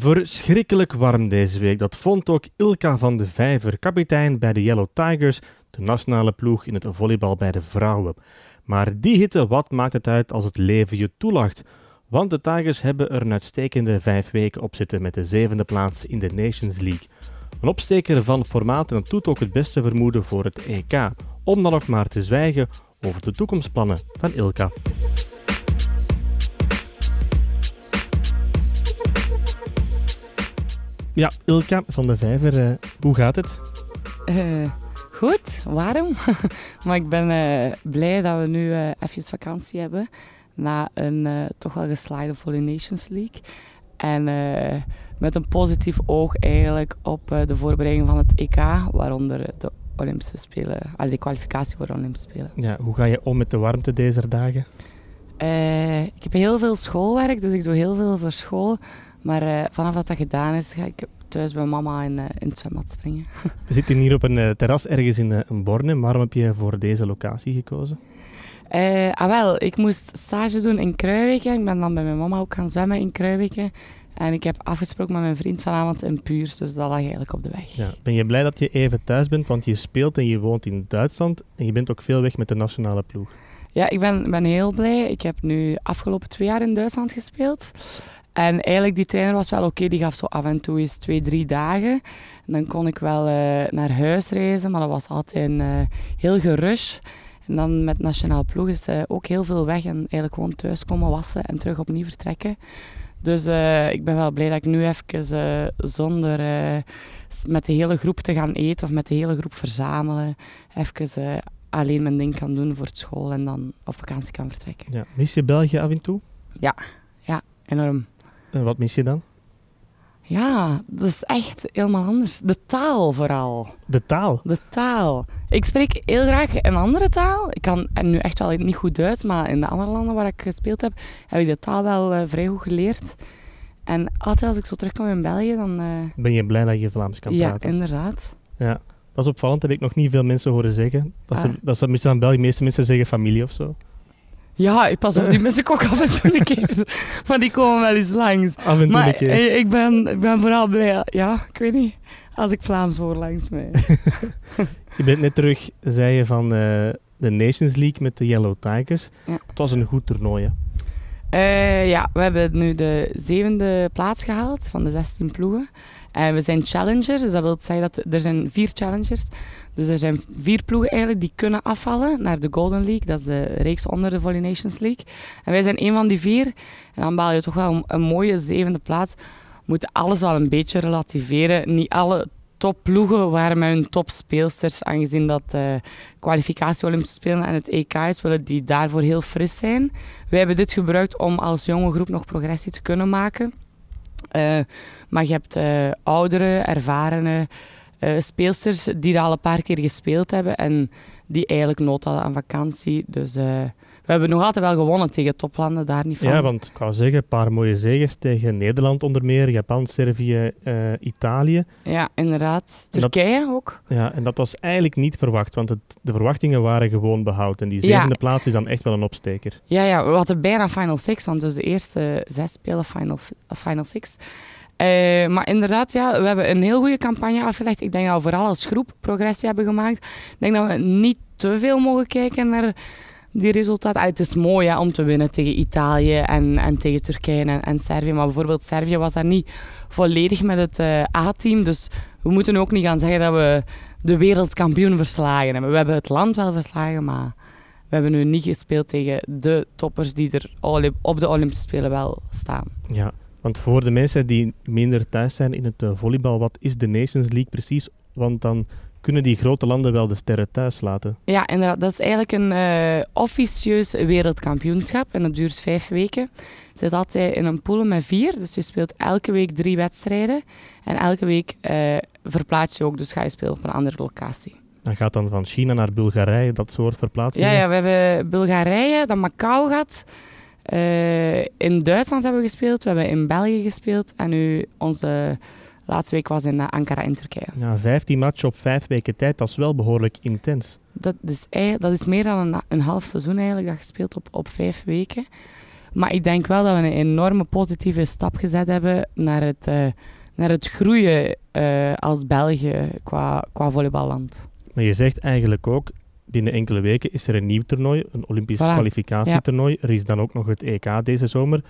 Verschrikkelijk warm deze week. Dat vond ook Ilka van de Vijver, kapitein bij de Yellow Tigers, de nationale ploeg in het volleybal bij de vrouwen. Maar die hitte, wat maakt het uit als het leven je toelacht? Want de Tigers hebben er een uitstekende vijf weken op zitten met de zevende plaats in de Nations League. Een opsteker van formaat en het doet ook het beste vermoeden voor het EK. Om dan ook maar te zwijgen over de toekomstplannen van Ilka. Ja, Ilka van de Vijver, uh, hoe gaat het? Uh, goed, warm. maar ik ben uh, blij dat we nu even vakantie hebben. Na een toch wel geslaagde Volley Nations League. En met een positief oog eigenlijk op de voorbereiding van het EK, waaronder de Olympische Spelen, al die kwalificatie voor de Olympische Spelen. Ja, hoe ga je om met de warmte deze dagen? ik heb heel veel schoolwerk, dus ik doe heel veel voor school. Maar uh, vanaf dat dat gedaan is, ga ik thuis bij mama in, uh, in het zwembad springen. We zitten hier op een uh, terras ergens in een Borne. Waarom heb je voor deze locatie gekozen? ah wel, ik moest stage doen in Kruiweken. Ik ben dan bij mijn mama ook gaan zwemmen in Kruiweken. En ik heb afgesproken met mijn vriend vanavond in Puurs, dus dat lag eigenlijk op de weg. Ja. Ben je blij dat je even thuis bent, want je speelt en je woont in Duitsland en je bent ook veel weg met de nationale ploeg? Ja, ik ben, ben heel blij. Ik heb nu afgelopen twee jaar in Duitsland gespeeld. En eigenlijk, die trainer was wel oké. Die gaf zo af en toe eens twee, drie dagen. En dan kon ik wel uh, naar huis reizen, maar dat was altijd een uh, heel gerush. En dan met nationaal ploeg is uh, ook heel veel weg. En eigenlijk gewoon thuis komen wassen en terug opnieuw vertrekken. Dus ik ben wel blij dat ik nu even zonder met de hele groep te gaan eten of met de hele groep verzamelen, even alleen mijn ding kan doen voor het school en dan op vakantie kan vertrekken. Ja. Mis je België af en toe? Ja, ja enorm. En wat mis je dan? Ja, dat is echt helemaal anders. De taal vooral. De taal? De taal. Ik spreek heel graag een andere taal. Ik kan nu echt wel niet goed Duits, maar in de andere landen waar ik gespeeld heb, heb ik de taal wel uh, vrij goed geleerd. En altijd als ik zo terugkom in België, dan... Uh... Ben je blij dat je Vlaams kan praten? Ja, inderdaad. Ja, dat is opvallend. Dat heb ik nog niet veel mensen horen zeggen. Dat, ah. ze, dat ze meestal in België de meeste mensen zeggen familie of zo. Ja, ik pas op, die mis ik ook af en toe een keer. Maar die komen wel eens langs. Af en toe maar een keer. Ik ben, ik ben vooral blij, ja, ik weet niet, als ik Vlaams hoor langs mij. je bent net terug, zei je, van uh, de Nations League met de Yellow Tigers. Ja. Het was een goed toernooi, uh, ja, we hebben nu de zevende plaats gehaald van de 16 ploegen. En we zijn challengers, dus dat wil zeggen dat er zijn vier challengers. Dus er zijn vier ploegen eigenlijk die kunnen afvallen naar de Golden League. Dat is de reeks onder de Volley Nations League. En wij zijn een van die vier. En dan baal je toch wel een, mooie zevende plaats. Moeten alles wel een beetje relativeren. Niet alle topploegen waren met hun topspeelsters, aangezien dat de uh, kwalificatie Olympische Spelen en het EK is, willen die daarvoor heel fris zijn. Wij hebben dit gebruikt om als jonge groep nog progressie te kunnen maken. Uh, maar je hebt uh, oudere, ervarene uh, speelsters die dat al een paar keer gespeeld hebben en die eigenlijk nood hadden aan vakantie. Dus we hebben nog altijd wel gewonnen tegen toplanden, daar niet van. Ja, want ik wou zeggen, een paar mooie zegens tegen Nederland onder meer, Japan, Servië, uh, Italië. Ja, inderdaad. Turkije ook. Ja, en dat was eigenlijk niet verwacht, want het, de verwachtingen waren gewoon behouden. En die zevende plaats is dan echt wel een opsteker. Ja, ja, we hadden bijna Final Six, want dus de eerste zes spelen Final, final Six. Uh, maar inderdaad, ja, we hebben een heel goede campagne afgelegd. Ik denk dat we vooral als groep progressie hebben gemaakt. Ik denk dat we niet te veel mogen kijken naar die resultaten. Ah, het is mooi om te winnen tegen Italië en, en tegen Turkije en, en Servië. Maar bijvoorbeeld Servië was daar niet volledig met het uh, A-team. Dus we moeten ook niet gaan zeggen dat we de wereldkampioen verslagen hebben. We hebben het land wel verslagen, maar we hebben nu niet gespeeld tegen de toppers die er op de Olympische Spelen wel staan. Ja, want voor de mensen die minder thuis zijn in het uh, volleybal, wat is de Nations League precies? Want dan kunnen die grote landen wel de sterren thuis laten. Ja, inderdaad. Dat is eigenlijk een uh, officieus wereldkampioenschap en dat duurt vijf weken. Zit altijd in een pool met vier, dus je speelt elke week drie wedstrijden. En elke week uh, verplaats je ook, dus ga je spelen op een andere locatie. Dan gaat dan van China naar Bulgarije, dat soort verplaatsingen? Ja, ja we hebben Bulgarije, dan Macau gehad. Uh, in Duitsland hebben we gespeeld, we hebben in België gespeeld en nu onze laatste week was in uh, Ankara in Turkije. Ja, 15 matchen op vijf weken tijd, dat is wel behoorlijk intens. Dat is, dat is meer dan een, een half seizoen eigenlijk dat je speelt op, op vijf weken. Maar ik denk wel dat we een enorme positieve stap gezet hebben naar het, uh, naar het groeien uh, als België qua, qua volleyballand. Maar je zegt eigenlijk ook, binnen enkele weken is er een nieuw toernooi, een Olympisch kwalificatietoernooi. Er is dan ook nog het EK deze zomer.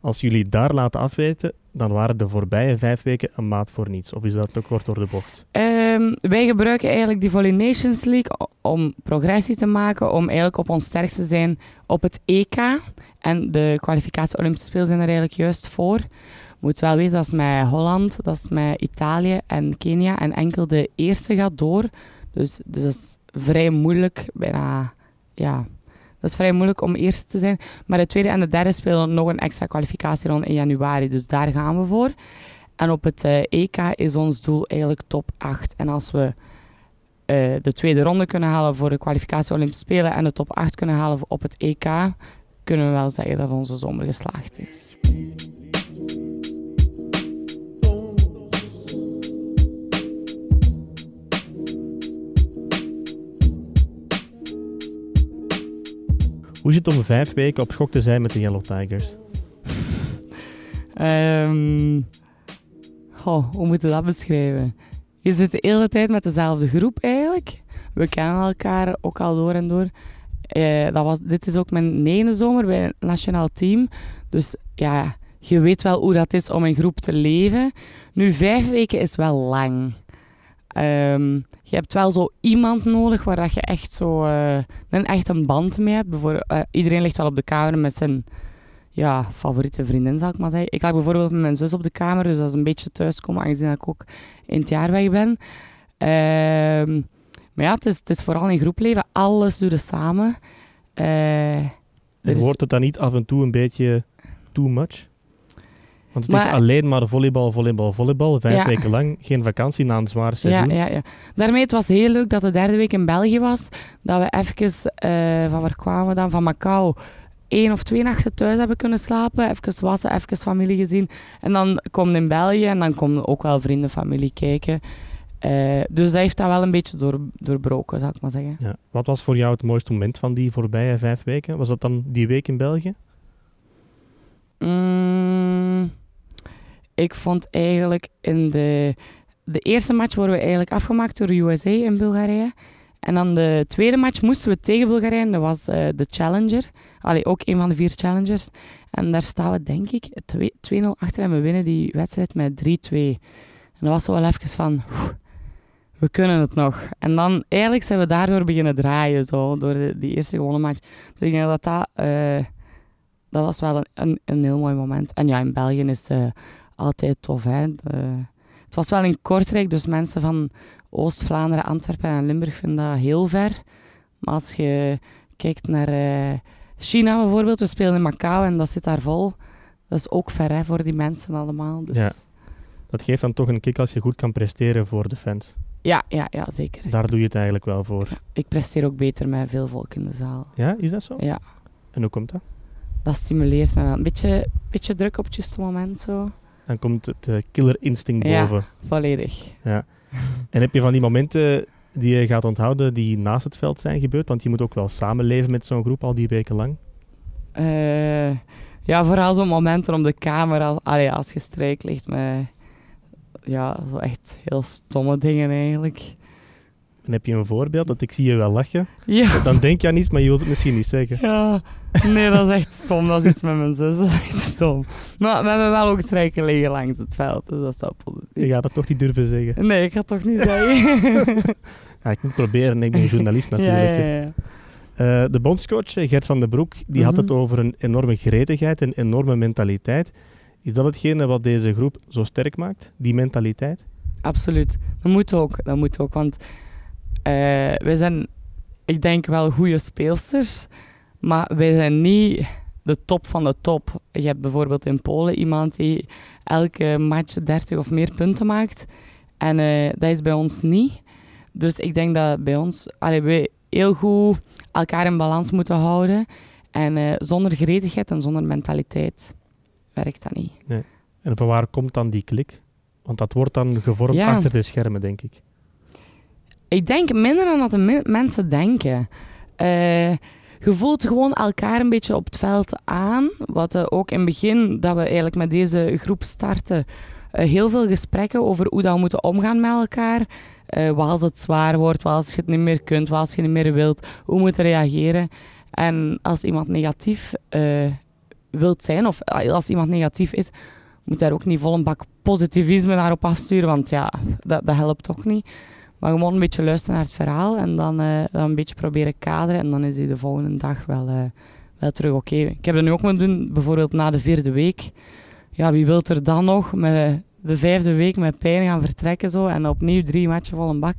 Als jullie daar laten afweten, dan waren de voorbije vijf weken een maat voor niets. Of is dat te kort door de bocht? Um, wij gebruiken eigenlijk die Volley Nations League om progressie te maken, om eigenlijk op ons sterkste te zijn op het EK. En de kwalificatie Olympische Spelen zijn er eigenlijk juist voor. Moet wel weten, dat is met Holland, dat is met Italië en Kenia. En enkel de eerste gaat door. Dus, dus dat is vrij moeilijk, bijna, ja, dat is vrij moeilijk om eerste te zijn. Maar de tweede en de derde spelen nog een extra kwalificatieronde in januari. Dus daar gaan we voor. En op het eh, EK is ons doel eigenlijk top 8. En als we uh, de tweede ronde kunnen halen voor de kwalificatie Olympische Spelen en de top 8 kunnen halen op het EK, kunnen we wel zeggen dat onze zomer geslaagd is. Hoe is het om vijf weken op schok te zijn met de Yellow Tigers? Um, hoe moet je dat beschrijven? Je zit de hele tijd met dezelfde groep eigenlijk. We kennen elkaar ook al door en door. Uh, dat was, dit is ook mijn negende zomer bij een nationaal team. Dus ja, je weet wel hoe dat is om in groep te leven. Nu, vijf weken is wel lang. Um, je hebt wel zo iemand nodig waar dat je echt zo uh, een, echt een band mee hebt. Bijvoorbeeld, uh, iedereen ligt wel op de kamer met zijn ja, favoriete vriendin, zal ik maar zeggen. Ik lag bijvoorbeeld met mijn zus op de kamer, dus dat is een beetje thuiskomen, aangezien ik ook in het jaar weg ben. Uh, maar ja, het is, het is vooral in groepleven. Alles doen we samen. Uh, en wordt het dan niet af en toe een beetje too much? Want het is alleen maar volleybal, volleybal, volleybal. Vijf weken lang. Geen vakantie na een zwaar seizoen. Ja, ja, ja. Daarmee het was heel leuk dat de derde week in België was. Dat we even, uh, van waar kwamen we dan? Van Macau. één of twee nachten thuis hebben kunnen slapen. Even wassen, even familie gezien. En dan komen in België en dan komen ook wel vrienden, familie kijken. Uh, dus dat heeft dat wel een beetje door, doorbroken, zou ik maar zeggen. Ja. Wat was voor jou het mooiste moment van die voorbije vijf weken? Was dat dan die week in België? Mm, ik vond eigenlijk in de, de eerste match worden we eigenlijk afgemaakt door USA in Bulgarije. En dan de tweede match moesten we tegen Bulgarije. Dat was uh, de Challenger. Allee, ook een van de vier Challengers. En daar staan we denk ik 2-0 achter en we winnen die wedstrijd met 3-2. En dat was zo wel even van... we kunnen het nog. En dan eigenlijk zijn we daardoor beginnen draaien. Zo, door de, die eerste gewonnen match. Dus ik denk dat dat... Uh, dat was wel een, een, een, heel mooi moment. En ja, in België is... Uh, altijd tof. Hè. het was wel in Kortrijk, dus mensen van Oost-Vlaanderen, Antwerpen en Limburg vinden dat heel ver. Maar als je kijkt naar uh, China bijvoorbeeld, we spelen in Macau en dat zit daar vol. Dat is ook ver hè, voor die mensen allemaal. Dus... Ja. Dat geeft dan toch een kick als je goed kan presteren voor de fans. Ja, ja, ja zeker. Daar doe je het eigenlijk wel voor. ik presteer ook beter met veel volk in de zaal. Ja, is dat zo? Ja. En hoe komt dat? Dat stimuleert me wel. Een beetje, beetje druk op het juiste moment zo dan komt het uh, killer instinct boven. Ja, volledig. Ja. En heb je van die momenten die je gaat onthouden die naast het veld zijn gebeurd? Want je moet ook wel samenleven met zo'n groep al die weken lang. Uh, ja, vooral zo'n momenten om de kamer, als, allee, als je strijk ligt met ja, zo echt heel stomme dingen eigenlijk. En heb je een voorbeeld? Dat ik zie je wel lachen. Ja. Dan denk je aan iets, maar je wilt het misschien niet zeggen. Ja, nee, dat is echt stom. Dat is iets met mijn zus. Dat is echt stom. Maar we hebben wel ook strijken liggen langs het veld, dus dat is wel positief. Je gaat dat toch niet durven zeggen? Nee, ik ga het toch niet zeggen. ja, ik moet proberen. Ik ben journalist natuurlijk. Ja, ja, ja. Uh, de bondscoach eh, Gert van den Broek die had het mhm. over een enorme gretigheid, een enorme mentaliteit. Is dat hetgene wat deze groep zo sterk maakt, die mentaliteit? Absoluut. Dat moet ook. Dat moet ook want wij zijn, ik denk, wel goede speelsters, maar wij zijn niet de top van de top. Je hebt bijvoorbeeld in Polen iemand die elke match 30 of meer punten maakt. En uh, dat is bij ons niet. Dus ik denk dat bij ons allee, we heel goed elkaar in balans moeten houden. En uh, zonder gretigheid en zonder mentaliteit werkt dat niet. Nee. En van waar komt dan die klik? Want dat wordt dan gevormd achter de schermen, denk ik. Ik denk minder dan dat de mensen denken. Uh, je voelt gewoon elkaar een beetje op het veld aan. Wat eh, ook in het begin, dat we eigenlijk met deze groep starten, eh, heel veel gesprekken over hoe dat we moeten omgaan met elkaar. Wat als het zwaar wordt, wat als je het niet meer kunt, wat als je niet meer wilt, hoe moet je reageren. En als iemand negatief wilt zijn, of als iemand negatief is, moet daar ook niet vol een bak positivisme naar op afsturen, want ja, dat, dat helpt toch niet. Maar gewoon een beetje luisteren naar het verhaal en dan, uh, dan een beetje proberen kaderen. En dan is die de volgende dag wel, uh, wel terug oké. Okay. Ik heb dat nu ook moeten doen, bijvoorbeeld na de vierde week. Ja, wie wil er dan nog met de vijfde week met pijn gaan vertrekken zo, en opnieuw drie matchen vol een bak?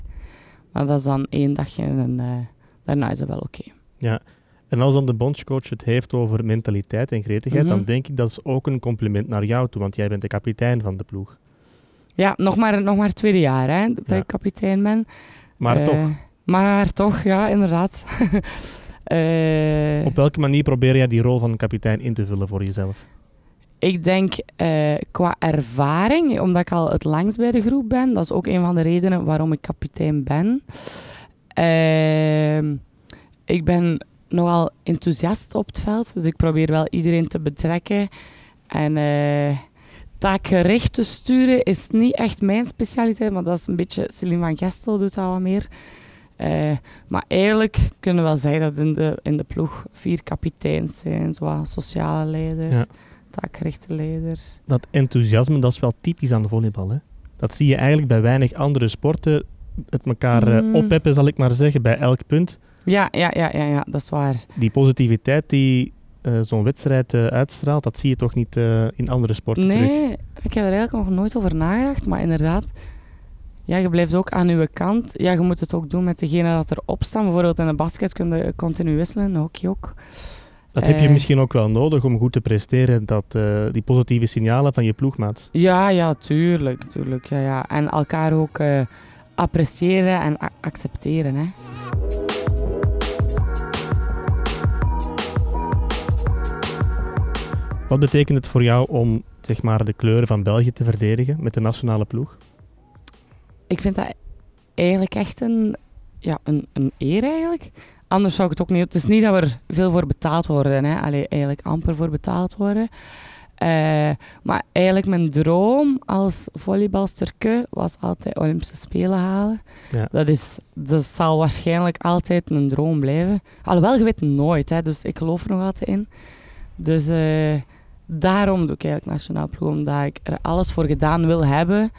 Maar dat is dan één dagje en uh, daarna is het wel oké. Okay. Ja, en als dan de bondscoach het heeft over mentaliteit en gretigheid, mm -hmm. dan denk ik dat is ook een compliment naar jou toe, want jij bent de kapitein van de ploeg. Ja, nog maar, nog maar het tweede jaar hè, dat ja. ik kapitein ben. Maar uh, toch. Maar toch, ja, inderdaad. uh, Op welke manier probeer jij die rol van kapitein in te vullen voor jezelf? Ik denk uh, qua ervaring, omdat ik al het langst bij de groep ben, dat is ook een van de redenen waarom ik kapitein ben. Ehm, ik ben nogal enthousiast op het veld, dus ik probeer wel iedereen te betrekken. En taakgericht te sturen is niet echt mijn specialiteit, maar dat is een beetje... Celine van Gestel doet dat wat meer. Uh, maar eigenlijk kunnen we wel zeggen dat in de, in de ploeg vier kapiteins zijn. Zo sociale leiders, ja. taakgerichte leiders. Dat enthousiasme, dat is wel typisch aan de volleybal. Hè? Dat zie je eigenlijk bij weinig andere sporten. Het elkaar mm. opheppen, zal ik maar zeggen, bij elk punt. Ja, ja, ja, ja, ja, dat is waar. Die positiviteit die uh, zo'n wedstrijd uh, uitstraalt, dat zie je toch niet uh, in andere sporten nee, terug? Nee, ik heb er eigenlijk nog nooit over nagedacht, maar inderdaad, ja, je blijft ook aan je kant. Ja, je moet het ook doen met degene dat erop staan. Bijvoorbeeld in een basket kun je continu wisselen, een hockey ook. Dat heb je misschien ook wel nodig om goed te presteren, dat, die positieve signalen van je ploegmaat. Ja, ja, tuurlijk. tuurlijk ja, ja. En elkaar ook appreciëren en accepteren. Hè. Wat betekent het voor jou om zeg maar, de kleuren van België te verdedigen met de nationale ploeg? Ik vind dat eigenlijk echt een, ja, een, een eer eigenlijk. Anders zou ik het ook niet... Het is niet dat we er veel voor betaald worden. Hè. Allee, eigenlijk amper voor betaald worden. Uh, maar eigenlijk mijn droom als volleybalsterke was altijd Olympische Spelen halen. Ja. Dat, is, dat zal waarschijnlijk altijd een droom blijven. Alhoewel, je weet nooit. Hè, dus ik geloof er nog altijd in. Dus... Uh, daarom doe ik eigenlijk nationaal ploeg, omdat ik er alles voor gedaan wil hebben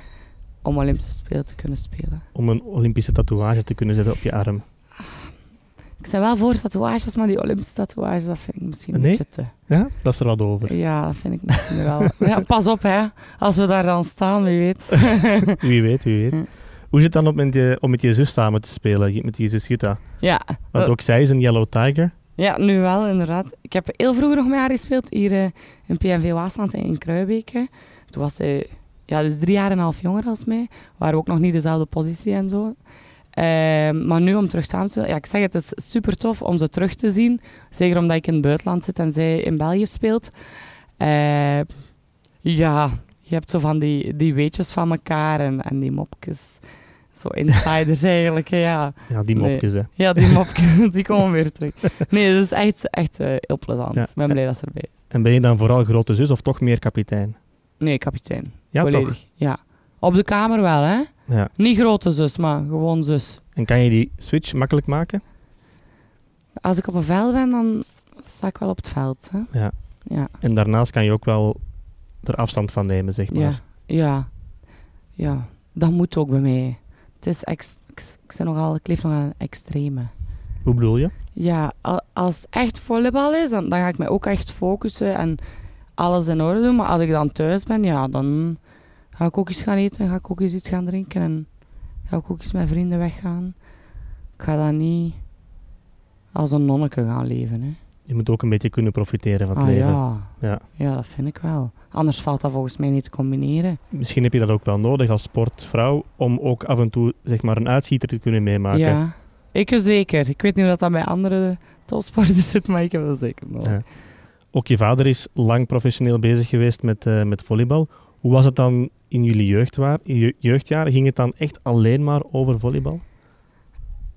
om Olympische Spelen te kunnen spelen. Om een Olympische tatoeage te kunnen zetten op je arm? Ik ben wel voor tatoeages, maar die Olympische tatoeages, dat vind ik misschien een nee? beetje te... Ja, dat is er wat over. Ja, dat vind ik misschien wel. ja, pas op, hè. Als we daar dan staan, wie weet. wie weet, wie weet. Hoe zit het dan op met je, om met je zus samen te spelen, met je zus Jutta? Ja. Want ook zij is een Yellow Tiger. Ja, nu wel, inderdaad. Ik heb heel vroeger nog met haar gespeeld, hier uh, in PNV Waasland in Kruibeke. Toen was zij ja, dus drie jaar en een half jonger als mij. Waren ook nog niet dezelfde positie en zo. Uh, maar nu om terug samen te spelen, ja, ik zeg het, is super tof om ze terug te zien. Zeker omdat ik in het buitenland zit en zij in België speelt. Uh, ja, je hebt zo van die, die weetjes van elkaar en, en die mopjes. Zo insiders eigenlijk, ja. Ja, die mopjes, nee. hè. Ja, die mopjes, die komen weer terug. Nee, dat is echt, echt uh, heel plezant. Ja. Ik ben blij dat ze erbij is. En ben je dan vooral grote zus of toch meer kapitein? Nee, kapitein. Ja, Volledig. toch? Ja. Op de kamer wel, hè. Ja. Niet grote zus, maar gewoon zus. En kan je die switch makkelijk maken? Als ik op een veld ben, dan sta ik wel op het veld, hè. Ja. Ja. En daarnaast kan je ook wel er afstand van nemen, zeg maar. Ja. Ja. Ja. Dat moet ook bij mij. Het is ex, ik, ik, ben nogal, ik leef nogal een extreme. Hoe bedoel je? Ja, als het echt volleybal is, dan, dan ga ik me ook echt focussen en alles in orde doen. Maar als ik dan thuis ben, ja, dan ga ik ook eens gaan eten, ga ik ook eens iets gaan drinken en ga ik ook eens met vrienden weggaan. Ik ga dan niet als een nonneke gaan leven. Hè. Je moet ook een beetje kunnen profiteren van het ah, leven. Ja. Ja. ja, dat vind ik wel. Anders valt dat volgens mij niet te combineren. Misschien heb je dat ook wel nodig als sportvrouw om ook af en toe zeg maar, een uitschieter te kunnen meemaken. Ja, ik zeker. Ik weet niet hoe dat, bij andere topsporters zit, maar ik heb dat zeker nodig. Ja. Ook je vader is lang professioneel bezig geweest met, uh, met volleybal. Hoe was het dan in jullie jeugdwaar, jeugdjaren? Ging het dan echt alleen maar over volleybal?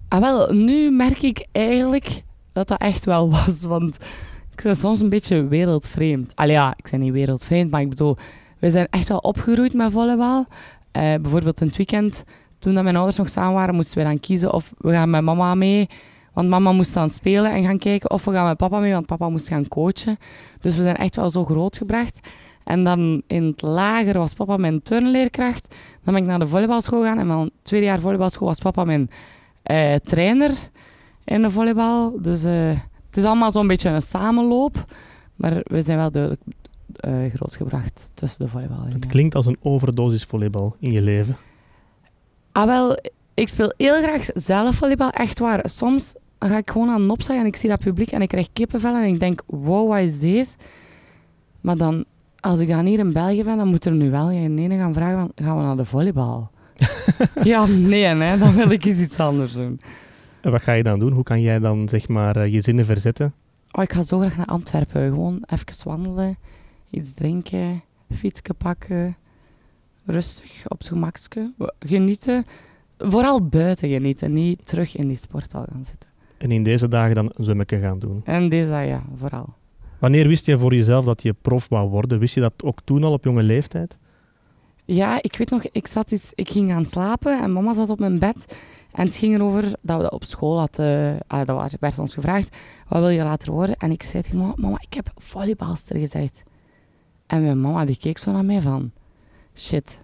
Ah, wel, nu merk ik eigenlijk dat dat echt wel was. Want ik ben soms een beetje wereldvreemd. Allee ja, ik ben niet wereldvreemd, maar ik bedoel, we zijn echt wel opgegroeid met volleybal. Eh, bijvoorbeeld in het weekend, toen dat mijn ouders nog samen waren, moesten we dan kiezen of we gaan met mama mee. Want mama moest dan spelen en gaan kijken. Of we gaan met papa mee, want papa moest gaan coachen. Dus we zijn echt wel zo grootgebracht. En dan in het lager was papa mijn turnleerkracht. Dan ben ik naar de volleybalschool gegaan. En dan tweede jaar volleybalschool was papa mijn eh, trainer in de volleybal. Dus eh, het is allemaal zo'n beetje een samenloop. Maar we zijn wel duidelijk eh, grootgebracht tussen de volleybal. Het klinkt als een overdosis volleybal in je leven. Ah, wel, ik speel heel graag zelf volleybal, echt waar. Soms ga ik gewoon aan opzeggen en ik zie dat publiek en ik krijg kippenvel en ik denk, wow, wat is deze? Maar dan, als ik dan hier in België ben, dan moet er nu wel geen ene gaan vragen, van, gaan we naar de volleybal? ja, nee, hè, dan wil ik eens iets anders doen. En wat ga je dan doen? Hoe kan jij dan zeg maar eh, je zinnen verzetten? Oh, ik ga zo graag naar Antwerpen. Gewoon even wandelen, iets drinken, fietsje pakken, rustig op het gemakske. Genieten. Vooral buiten genieten, niet terug in die sporthal gaan zitten. En in deze dagen dan een zwemmetje gaan doen. En deze, ja, vooral. Wanneer wist je voor jezelf dat je prof wou worden? Wist je dat ook toen al op jonge leeftijd? Ja, ik weet nog, ik, zat eens, ik ging gaan slapen en mama zat op mijn bed. En het ging erover dat we op school hadden, ah, dat werd ons gevraagd, wat wil je later worden? En ik zei tegen mama, mama, ik heb volleybalster gezegd. En mijn mama die keek zo naar mij van, shit,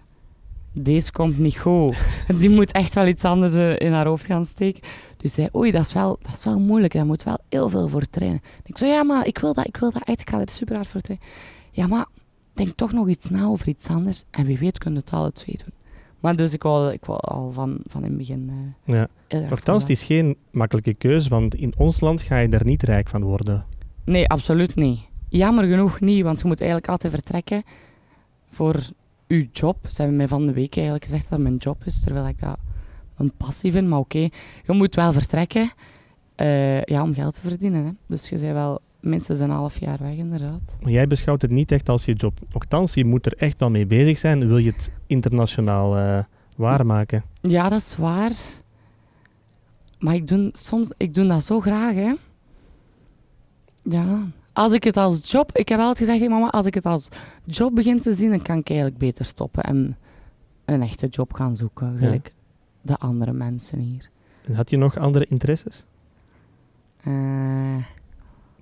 deze komt niet goed. Die moet echt wel iets anders eh, in haar hoofd gaan steken. Dus zei, oei, dat is wel, dat is wel moeilijk, daar moet wel heel veel voor trainen. Ik zei, ja, maar ik wil dat, ik wil dat echt, ik ga er super hard voor trainen. Ja, maar denk toch nog iets na over iets anders. En wie weet kunnen we het alle twee doen. Maar dus ik wou, ik wou al van, van in het begin eh Ja. Nochtans, het is geen makkelijke keuze, want in ons land ga je daar niet rijk van worden. Nee, absoluut niet. Jammer genoeg niet, want je moet eigenlijk altijd vertrekken voor je job. Ze hebben mij van de week eigenlijk gezegd dat het mijn job is, terwijl ik dat een passie vind. Maar oké, je moet wel vertrekken eh, ja, om geld te verdienen. Hè. Dus je bent wel minstens een half jaar weg, inderdaad. Maar jij beschouwt het niet echt als je job. Nochtans, je moet er echt wel mee bezig zijn. Wil je het internationaal eh, waarmaken? Ja, dat is waar. Maar ik doe, soms, ik doe dat zo graag, hè. Ja. Als ik het als job... Ik heb altijd gezegd mama, als ik het als job begin te zien, dan kan ik eigenlijk beter stoppen en een echte job gaan zoeken, gelijk de andere mensen hier. En Had je nog andere interesses? Eh,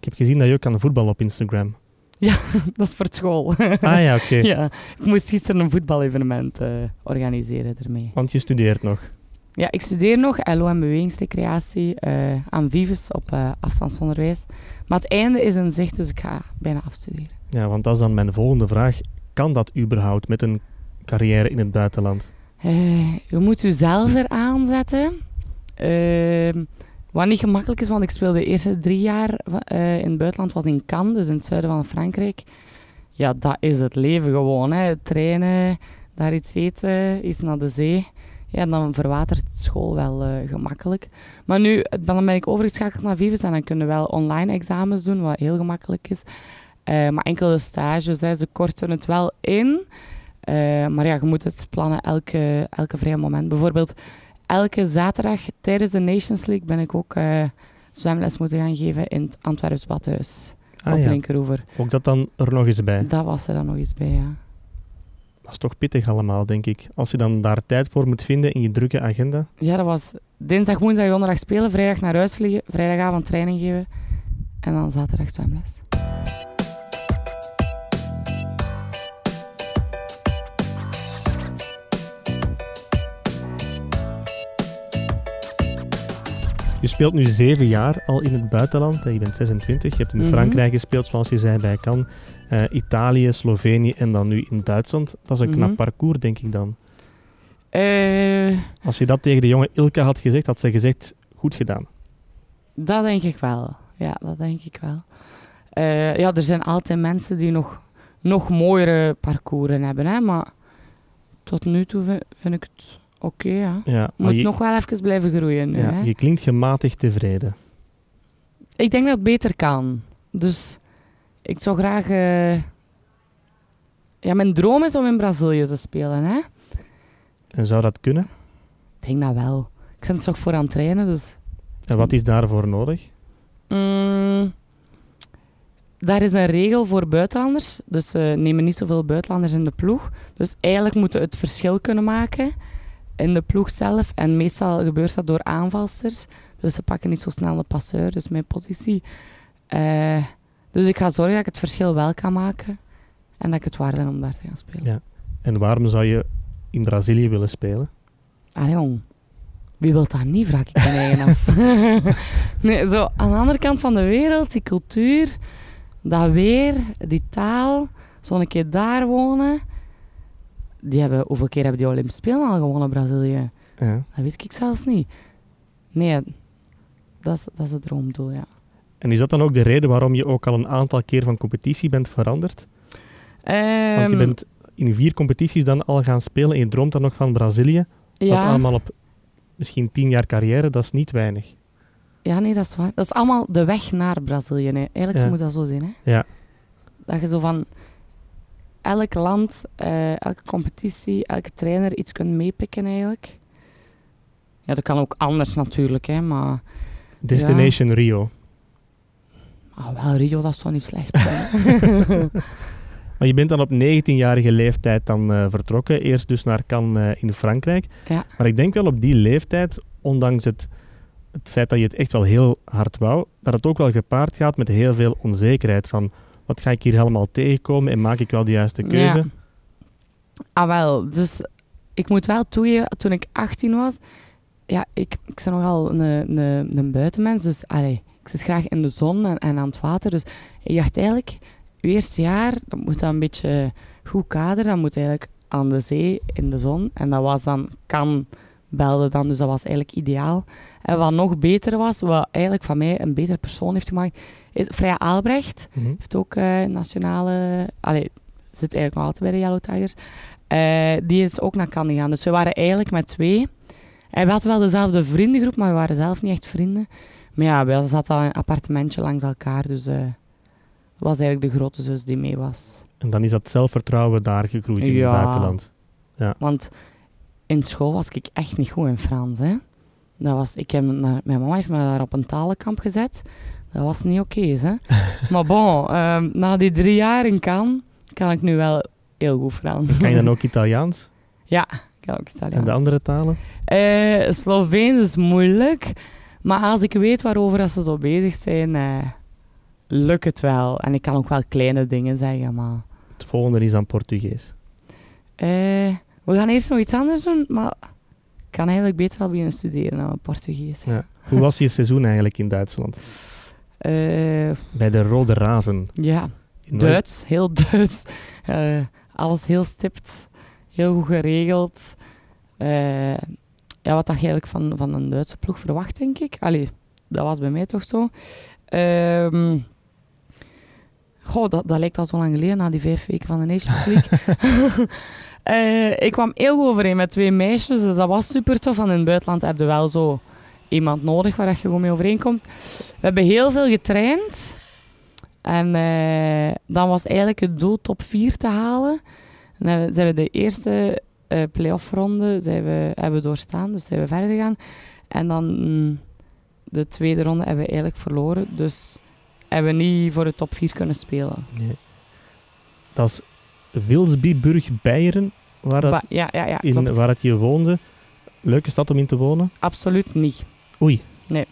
Ik heb gezien dat je ook kan voetballen op Instagram. dat is voor school. Ah ja, oké. ja, ik moest gisteren een voetbalevenement eh, organiseren ermee. Want je studeert nog. Ja, ik studeer nog LO en bewegingsrecreatie eh, aan Vives op eh, afstandsonderwijs. Maar het einde is in zicht, dus ik ga bijna afstuderen. Ja, want dat is dan mijn volgende vraag. Kan dat überhaupt met een carrière in het buitenland? Je moet jezelf eraan zetten. Wat niet gemakkelijk is, want ik speelde de eerste drie jaar eh, in het buitenland, was in Cannes, dus in het zuiden van Frankrijk. Ja, dat is het leven gewoon. Hè. Trainen, daar iets eten, iets naar de zee. Ja, dan verwatert school wel eh, gemakkelijk. Maar nu, dan ben ik overgeschakeld naar Vives en dan kunnen we wel online examens doen, wat heel gemakkelijk is. Eh, maar enkele stages, ze korten het wel in. Maar ja, je moet het plannen elke, elke vrij moment. Bijvoorbeeld, elke zaterdag tijdens de Nations League ben ik ook eh, zwemles moeten gaan geven in het Antwerps Badhuis. Ah op ja, Linkeroever. ook dat dan er nog eens bij. Dat was er dan nog iets bij, ja. Dat is toch pittig allemaal, denk ik. Als je dan daar tijd voor moet vinden in je drukke agenda. Ja, dat was dinsdag, woensdag, donderdag spelen, vrijdag naar huis vliegen, vrijdagavond training geven en dan zaterdag zwemles. Je speelt nu zeven jaar al in het buitenland. Je bent 26. Je hebt in Mhm. Frankrijk gespeeld, zoals je zei, bij Cannes. Eh, Italië, Slovenië en dan nu in Duitsland. Dat is een knap Mhm. parcours, denk ik dan. Eh, Als je dat tegen de jonge Ilka had gezegd, had ze gezegd, goed gedaan. Dat denk ik wel. Ja, dat denk ik wel. Eh, ja, er zijn altijd mensen die nog, nog mooiere parcoursen hebben, hè, maar tot nu toe vind, vind ik het oké. ja. Moet je, nog wel even blijven groeien. ja, hè. je klinkt gematigd tevreden. Ik denk dat het beter kan. Dus ik zou graag... eh, Ja, mijn droom is om in Brazilië te spelen, hè. En zou dat kunnen? Ik denk dat wel. Ik ben er toch voor aan het trainen, dus... En wat is daarvoor nodig? Mm, daar is een regel voor buitenlanders. Dus ze nemen niet zoveel buitenlanders in de ploeg. Dus eigenlijk moeten we het verschil kunnen maken in de ploeg zelf. En meestal gebeurt dat door aanvalsters. Dus ze pakken niet zo snel de passeur, dus mijn positie. Eh, dus ik ga zorgen dat ik het verschil wel kan maken. En dat ik het waard ben om daar te gaan spelen. Ja. En waarom zou je in Brazilië willen spelen? Ah jong, wie wil dat niet, vraag ik mijn eigen af. nee, zo aan de andere kant van de wereld, die cultuur, dat weer, die taal, zo'n keer daar wonen. Die hebben, hoeveel keer hebben die Olympische Spelen al gewonnen, Brazilië? Ja. Dat weet ik zelfs niet. Nee, dat is, dat is het droomdoel, ja. En is dat dan ook de reden waarom je ook al een aantal keer van competitie bent veranderd? Want je Ehm, bent in vier competities dan al gaan spelen en je droomt dan nog van Brazilië. Dat allemaal op misschien tien jaar carrière, dat is niet weinig. ja, nee, dat is waar. Dat is allemaal de weg naar Brazilië. Hè. Eigenlijk Ja. moet dat zo zijn. Hè? Ja. Dat je zo van elk land, eh, elke competitie, elke trainer iets kunt meepikken eigenlijk. Ja, dat kan ook anders natuurlijk, hè, maar... Destination Rio. Ah, wel, Rio, dat is toch niet slecht zijn. Maar je bent dan op 19-jarige leeftijd dan eh, vertrokken. Eerst dus naar Cannes eh, in Frankrijk. Ja. Maar ik denk wel op die leeftijd, ondanks het, het feit dat je het echt wel heel hard wou, dat het ook wel gepaard gaat met heel veel onzekerheid van wat ga ik hier helemaal tegenkomen en maak ik wel de juiste keuze? Ja. Ah, wel. Dus ik moet wel toegeven, toen ik 18 was, ja, ik, ik ben nogal een, een, een buitenmens. Dus allee, ik zit graag in de zon en, en aan het water. Dus ik dacht eigenlijk, je eerste jaar, dat moet dan een beetje goed kaderen. Dat moet eigenlijk aan de zee, in de zon. En dat was dan, kan belde dan, dus dat was eigenlijk ideaal. En wat nog beter was, wat eigenlijk van mij een betere persoon heeft gemaakt, is Freya Aalbrecht Mhm. heeft ook eh, nationale... Allee, zit eigenlijk nog altijd bij de Yellow Tigers. Eh, die is ook naar Cannes gegaan. Dus we waren eigenlijk met twee. En we hadden wel dezelfde vriendengroep, maar we waren zelf niet echt vrienden. Maar ja, we zaten al een appartementje langs elkaar. Dus eh dat was eigenlijk de grote zus die mee was. En dan is dat zelfvertrouwen daar gegroeid in Ja. het buitenland. Want in school was ik echt niet goed in Frans. Hè. Dat was, ik heb mijn mama heeft me daar op een talenkamp gezet. Dat was niet oké. hè. maar bon, ehm, na die drie jaar in Cannes kan ik nu wel heel goed Frans. Kan je dan ook Italiaans Ja, ik kan ook Italiaans. en de andere talen? Eh, Sloveens is moeilijk. Maar als ik weet waarover ze zo bezig zijn, eh, lukt het wel. En ik kan ook wel kleine dingen zeggen, maar... Het volgende is dan Portugees. Eh, we gaan eerst nog iets anders doen, maar ik kan eigenlijk beter al beginnen studeren dan Portugees. Ja. Hoe was je seizoen eigenlijk in Duitsland? Eh, Bij de Rode Raven. ja, Duits, heel Duits. Eh, alles heel stipt, heel goed geregeld. Eh, ja, wat dat je eigenlijk van, van een Duitse ploeg verwacht, denk ik. Allee, dat was bij mij toch zo. Ehm goh, dat, dat lijkt al zo lang geleden, na die vijf weken van de Nations League. Ik kwam heel goed overeen met twee meisjes, dus dat was super tof. In het buitenland heb je wel zo iemand nodig waar je gewoon mee overeenkomt. We hebben heel veel getraind. En eh, dan was eigenlijk het doel top 4 te halen. En dan zijn we de eerste eh play-off ronde zijn we, hebben we doorstaan, dus zijn we verder gegaan. En dan mm, de tweede ronde hebben we eigenlijk verloren. Dus hebben we niet voor de top 4 kunnen spelen. Nee. Dat is Wilsbyburg, Beieren, waar, dat Ba- ja, ja, ja, in, waar dat je woonde. Leuke stad om in te wonen. Absoluut niet. Oei. Nee.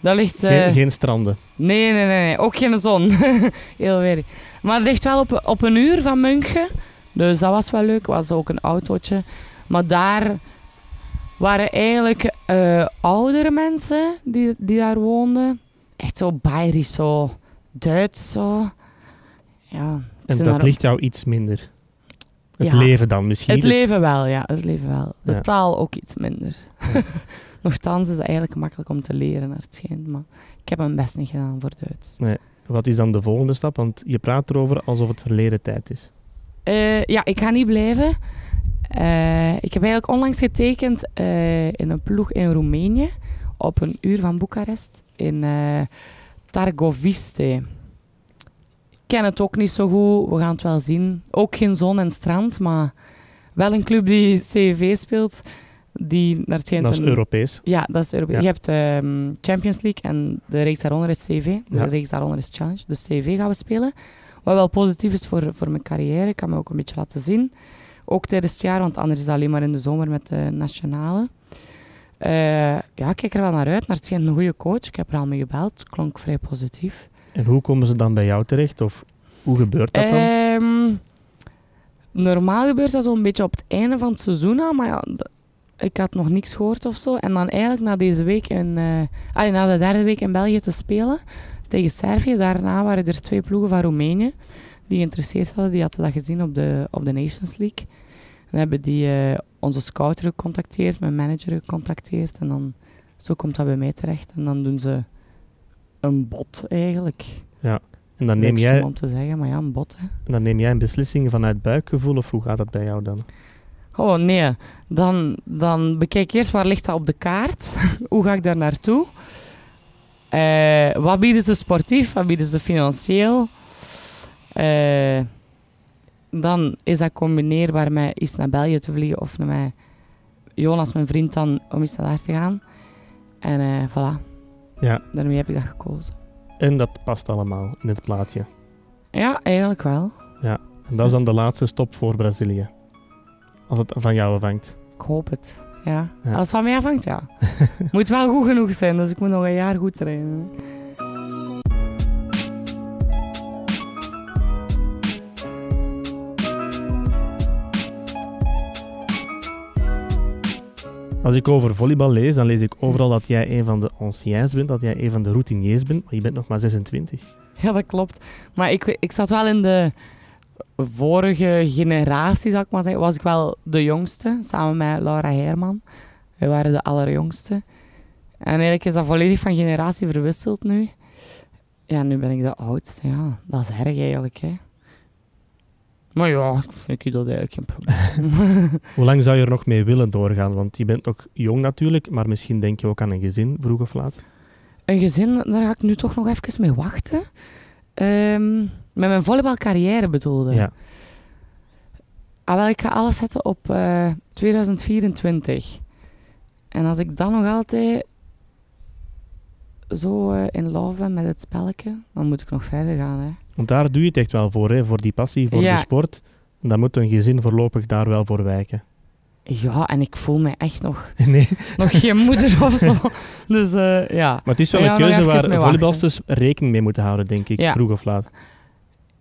Dat ligt... Geen, eh, geen stranden. Nee, nee, nee, nee. Ook geen zon. Heel weer. Maar het ligt wel op, op een uur van München. Dus dat was wel leuk. was ook een autootje. Maar daar waren eigenlijk eh, oudere mensen die, die daar woonden. Echt zo bayerisch, zo Duits, zo. Ja. En dat ligt jou iets minder. Het Ja. leven dan misschien. Het leven wel, ja. Het leven wel. De Ja. taal ook iets minder. Nochtans is het eigenlijk makkelijk om te leren, naar het schijnt. Maar ik heb mijn best niet gedaan voor Duits. Wat is dan de volgende stap? Want je praat erover alsof het verleden tijd is. Eh, ja, ik ga niet blijven. Eh, ik heb eigenlijk onlangs getekend eh, in een ploeg in Roemenië. Op een uur van Boekarest. In Targoviste. Ik ken het ook niet zo goed. We gaan het wel zien. Ook geen zon en strand, maar wel een club die CV speelt. Die naar het schijnt Dat is een- Europees. Ja, dat is Europees. Ja. Je hebt ehm, Champions League en de reeks daaronder is CV. De Ja. reeks daaronder is Challenge. Dus CV gaan we spelen. Wat wel positief is voor, voor mijn carrière. Ik kan me ook een beetje laten zien. Ook tijdens het jaar, want anders is het alleen maar in de zomer met de nationale. Eh, ja, ik kijk er wel naar uit. Naar het schijnt een goede coach. Ik heb er al mee gebeld. Klonk vrij positief. En hoe komen ze dan bij jou terecht? Of hoe gebeurt dat dan? Ehm, normaal gebeurt dat zo'n beetje op het einde van het seizoen maar ja, ik had nog niks gehoord of zo. En dan eigenlijk na deze week, in, eh, allee, na de derde week in België te spelen tegen Servië, daarna waren er twee ploegen van Roemenië die geïnteresseerd hadden. Die hadden dat gezien op de, op de Nations League. En hebben die eh, onze scouter gecontacteerd, mijn manager gecontacteerd. En dan, zo komt dat bij mij terecht. En dan doen ze een bot eigenlijk. En dan neem, jij, om te zeggen, maar ja, een bot hè. dan neem jij een beslissing vanuit buikgevoel of hoe gaat dat bij jou dan? Oh nee, dan, dan bekijk ik eerst waar ligt dat op de kaart. Hoe ga ik daar naartoe? Eh, wat bieden ze sportief? Wat bieden ze financieel? Eh, dan is dat combineerbaar met iets naar België te vliegen of met Jonas, mijn vriend, dan om iets naar daar te gaan. En eh voilà, Ja, daarmee heb ik dat gekozen. en dat past allemaal in het plaatje. Ja, eigenlijk wel. En dat is dan de laatste stop voor Brazilië. Als het van jou afhangt. Ik hoop het. Ja. Ja. Als het van mij afhangt, ja. moet wel goed genoeg zijn, dus ik moet nog een jaar goed trainen. Als ik over volleybal lees, dan lees ik overal dat jij een van de anciens bent, dat jij een van de routiniers bent, maar je bent nog maar 26. Ja, dat klopt. Maar ik, ik zat wel in de vorige generatie, zal ik maar zeggen, was ik wel de jongste, samen met Laura Herman. We waren de allerjongste. En eigenlijk is dat volledig van generatie verwisseld nu. Ja, nu ben ik de oudste. Ja, dat is erg eigenlijk, hè. Maar ja, ik vind dat eigenlijk geen probleem. Hoe lang zou je er nog mee willen doorgaan? Want je bent nog jong natuurlijk, maar misschien denk je ook aan een gezin, vroeg of laat. Een gezin, daar ga ik nu toch nog even mee wachten. Ehm, met mijn volleybalcarrière bedoelde. Ja. Ah, wel, ik ga alles zetten op eh, 2024. En als ik dan nog altijd zo eh, in love ben met het spelletje, dan moet ik nog verder gaan. Hè. Want daar doe je het echt wel voor, hè? voor die passie, voor Ja. de sport. Dan moet een gezin voorlopig daar wel voor wijken. Ja, en ik voel me echt nog, Nee, nog geen moeder of zo. Dus eh, ja. maar het is wel Ja, een keuze waar volleybalsters rekening mee moeten houden, denk ik, Ja. vroeg of laat.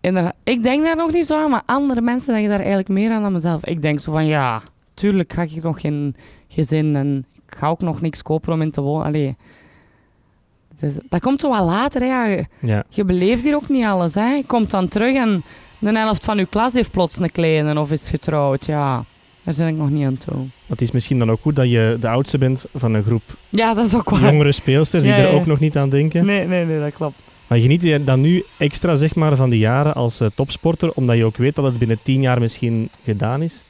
Inderdaad. Ik denk daar nog niet zo aan, maar andere mensen denken daar eigenlijk meer aan dan mezelf. Ik denk zo van, ja, tuurlijk ga ik nog geen gezin en ik ga ook nog niks kopen om in te wonen. Allee. Is- dat komt zo wat later. Hè. Ja, Je, Ja. je beleeft hier ook niet alles. Hè. Je komt dan terug en de helft van je klas heeft plots een kleine of is getrouwd. Ja, daar ben ik nog niet aan toe. Het is misschien dan ook goed dat je de oudste bent van een groep Ja, dat is ook waar. jongere speelsters die Ja, er ook nog niet aan denken. Nee, nee, nee, dat klopt. Maar geniet je dan nu extra zeg maar, van die jaren als eh, topsporter, omdat je ook weet dat het binnen tien jaar misschien gedaan is?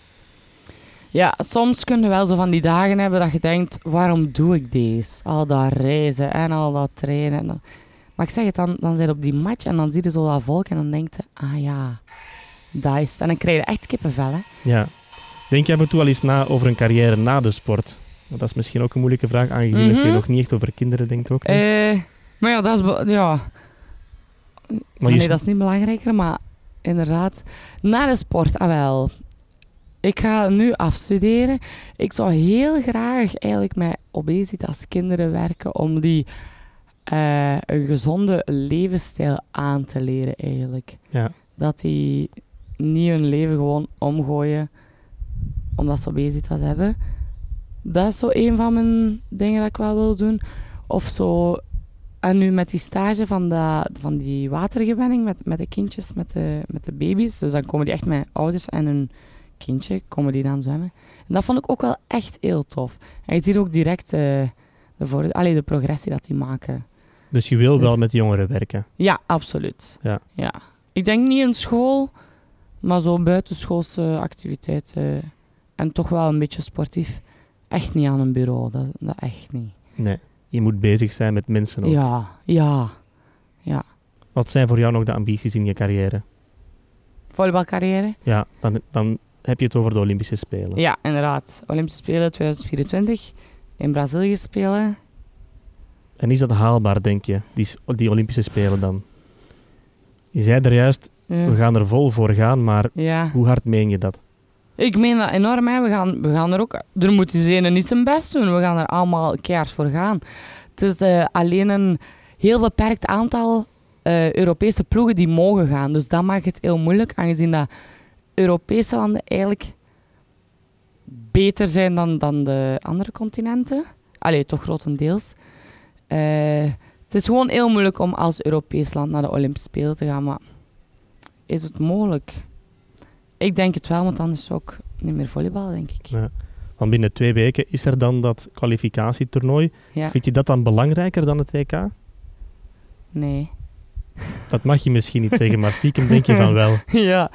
Ja, soms kun je wel zo van die dagen hebben dat je denkt, waarom doe ik deze? Al dat reizen en al dat trainen. Maar ik zeg het, dan, dan zit je op die match en dan zie je zo dat volk en dan denk je, ah ja, dat is. En dan krijg je echt kippenvel, hè. Ja. Denk je af en toe al eens na over een carrière na de sport? Want dat is misschien ook een moeilijke vraag, aangezien dat je Mhm. nog niet echt over kinderen denkt ook. niet. Eh, maar ja, dat is... Ja. Maar nee, dat is niet belangrijker, maar inderdaad, na de sport, ah wel. Ik ga nu afstuderen. Ik zou heel graag eigenlijk met obesitas kinderen werken om die eh, een gezonde levensstijl aan te leren eigenlijk. Ja. Dat die niet hun leven gewoon omgooien omdat ze obesitas hebben. Dat is zo een van mijn dingen dat ik wel wil doen. Of zo en nu met die stage van, de, van die watergewenning met, met de kindjes, met de, met de baby's. Dus dan komen die echt met ouders en hun kindje, komen die dan zwemmen. En dat vond ik ook wel echt heel tof. En je ziet ook direct eh, de, voor, allee, de progressie dat die maken. Dus je wil wel Dus- met jongeren werken. Ja, absoluut. Ja. ja. Ik denk niet in school, maar zo buitenschoolse activiteiten. En toch wel een beetje sportief. Echt niet aan een bureau, dat, dat echt niet. Nee. Je moet bezig zijn met mensen ook. Ja, ja. Wat zijn voor jou nog de ambities in je carrière? Volleybalcarrière. Ja, dan, dan heb je het over de Olympische Spelen. Ja, inderdaad. Olympische Spelen 2024 in Brazilië spelen. En is dat haalbaar, denk je, die, die Olympische Spelen dan? Je zei er juist, we gaan er vol voor gaan, maar Ja. hoe hard meen je dat? Ik meen dat enorm. We, gaan, we gaan er ook... Er moet die niet zijn best doen. We gaan er allemaal keihard voor gaan. Het is eh, alleen een heel beperkt aantal eh, Europese ploegen die mogen gaan. Dus dat maakt het heel moeilijk, aangezien dat Europese landen eigenlijk beter zijn dan, dan de andere continenten. Allee, toch grotendeels. Eh, het is gewoon heel moeilijk om als Europees land naar de Olympische Spelen te gaan, maar is het mogelijk? Ik denk het wel, want anders zou ik niet meer volleybal, denk ik. Ja. Want binnen twee weken is er dan dat kwalificatietoernooi. Ja. Vind je dat dan belangrijker dan het EK? Nee. Dat mag je misschien niet zeggen, maar stiekem denk je van wel. ja.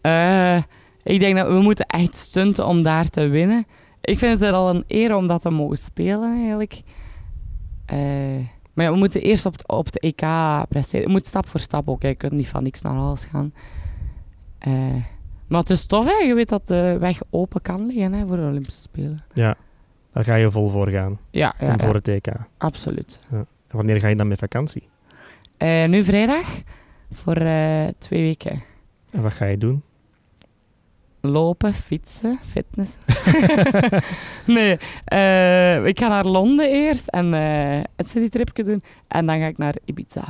Eh, ik denk dat we moeten echt stunten om daar te winnen. Ik vind het al een eer om dat te mogen spelen, eigenlijk. Eh, maar ja, we moeten eerst op het, op het EK presteren. Je moet stap voor stap ook. Je kunt niet van niks naar alles gaan. Eh, maar het is tof, hè. Je weet dat de weg open kan liggen hè, voor de Olympische Spelen. Ja, daar ga je vol voor gaan. Ja, ja, en voor het EK. absoluut. En wanneer ga je dan met vakantie? Eh, nu vrijdag voor eh, twee weken. En wat ga je doen? Lopen, fietsen, fitness. nee, eh, ik ga naar Londen eerst en het citytripje doen. En dan ga ik naar Ibiza.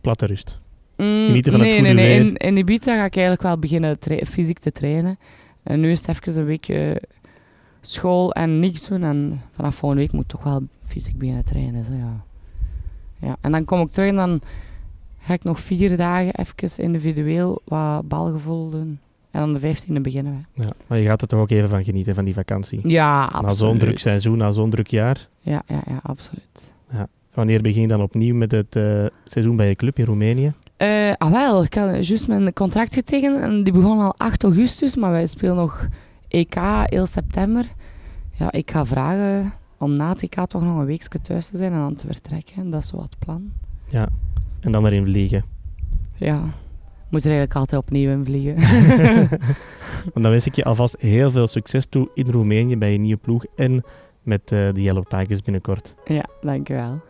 Platte rust. Mm, Genieten van het nee, goede nee, nee. In, in Ibiza ga ik eigenlijk wel beginnen fysiek te trainen. En nu is het even een weekje school en niks doen. En vanaf volgende week moet ik toch wel fysiek beginnen trainen. Zo, ja. Ja. En dan kom ik terug en dan ga ik nog vier dagen even individueel wat balgevoel doen. En dan de vijftiende beginnen we. Ja, maar je gaat er toch ook even van genieten, van die vakantie. Ja, absoluut. Na zo'n druk seizoen, na zo'n druk jaar. Ja, ja, ja, absoluut. Wanneer begin je dan opnieuw met het eh, seizoen bij je club in Roemenië? Eh, ah wel, ik had juist mijn contract getekend en die begon al 8 augustus, maar wij spelen nog EK heel september. Ja, ik ga vragen om na het EK toch nog een weekje thuis te zijn en dan te vertrekken. Dat is wat het plan. Ja. En dan erin vliegen. Ja, moet er eigenlijk altijd opnieuw in vliegen. Want dan wens ik je alvast heel veel succes toe in Roemenië bij je nieuwe ploeg en met eh, de Yellow Tigers binnenkort. ja, dankjewel.